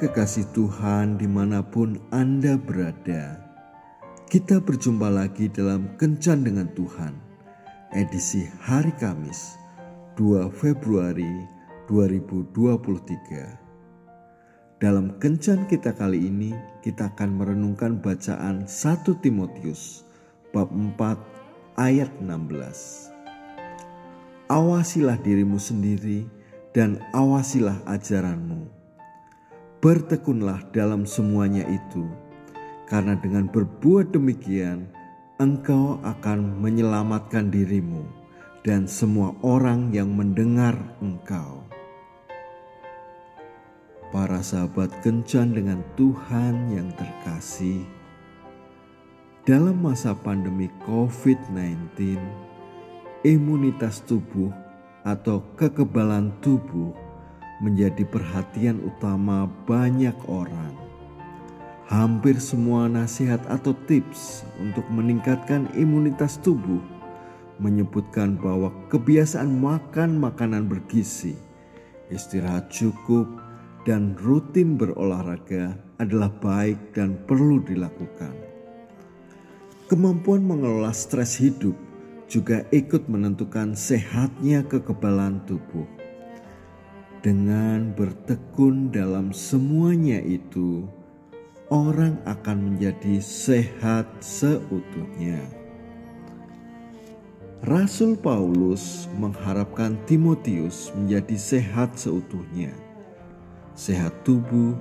kekasih Tuhan di mana pun Anda berada, kita berjumpa lagi dalam Kencan dengan Tuhan, edisi hari Kamis, 2 Februari 2023. Dalam Kencan kita kali ini, kita akan merenungkan bacaan 1 Timotius, bab 4 ayat 16. Awasilah dirimu sendiri dan awasilah ajaranmu bertekunlah dalam semuanya itu, karena dengan berbuat demikian engkau akan menyelamatkan dirimu dan semua orang yang mendengar engkau. Para sahabat kencan dengan Tuhan yang terkasih, dalam masa pandemi COVID-19, imunitas tubuh atau kekebalan tubuh menjadi perhatian utama banyak orang. Hampir semua nasihat atau tips untuk meningkatkan imunitas tubuh menyebutkan bahwa kebiasaan makan makanan bergizi, istirahat cukup, dan rutin berolahraga adalah baik dan perlu dilakukan. Kemampuan mengelola stres hidup juga ikut menentukan sehatnya kekebalan tubuh. Dengan bertekun dalam semuanya itu, orang akan menjadi sehat seutuhnya. Rasul Paulus mengharapkan Timotius menjadi sehat seutuhnya, sehat tubuh,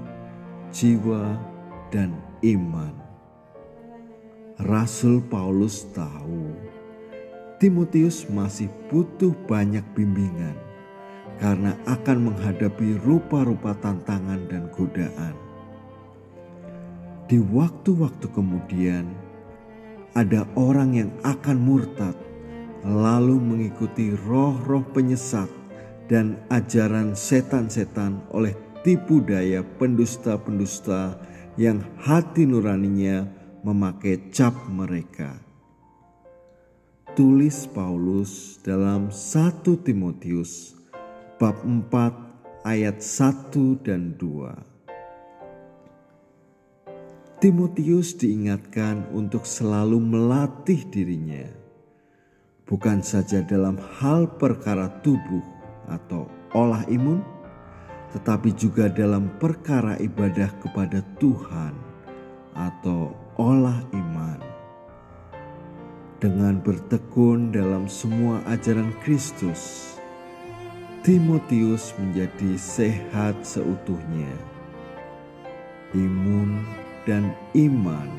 jiwa, dan iman. Rasul Paulus tahu Timotius masih butuh banyak bimbingan karena akan menghadapi rupa-rupa tantangan dan godaan. Di waktu-waktu kemudian, ada orang yang akan murtad, lalu mengikuti roh-roh penyesat dan ajaran setan-setan oleh tipu daya pendusta-pendusta yang hati nuraninya memakai cap mereka. Tulis Paulus dalam 1 Timotius bab 4 ayat 1 dan 2. Timotius diingatkan untuk selalu melatih dirinya, bukan saja dalam hal perkara tubuh atau olah imun, tetapi juga dalam perkara ibadah kepada Tuhan atau olah iman. Dengan bertekun dalam semua ajaran Kristus, Timotius menjadi sehat seutuhnya. Imun dan iman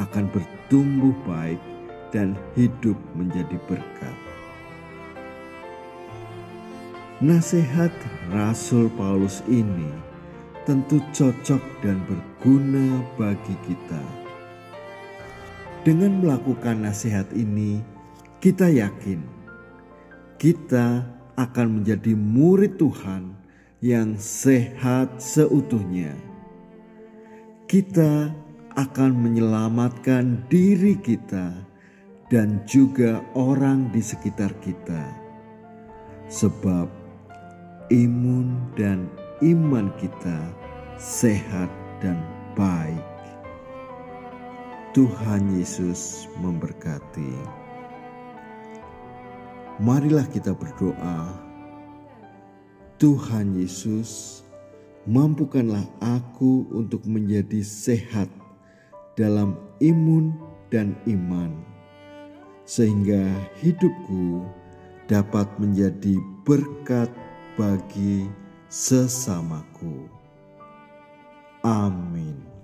akan bertumbuh baik dan hidup menjadi berkat. Nasihat Rasul Paulus ini tentu cocok dan berguna bagi kita. Dengan melakukan nasihat ini, kita yakin kita akan menjadi murid Tuhan yang sehat seutuhnya. Kita akan menyelamatkan diri kita dan juga orang di sekitar kita, sebab imun dan iman kita sehat dan baik. Tuhan Yesus memberkati. Marilah kita berdoa. Tuhan Yesus, mampukanlah aku untuk menjadi sehat dalam imun dan iman, sehingga hidupku dapat menjadi berkat bagi sesamaku. Amin.